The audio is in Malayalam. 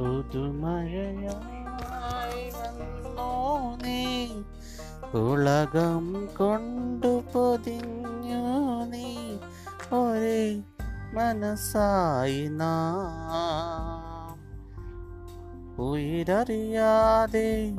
പുതുമഴയായി വന്നോ നീ ഉലകം കൊണ്ടു പൊതിഞ്ഞു നീ. ഒരേ മനസ്സായി നാം. ഉയരറിയാതെ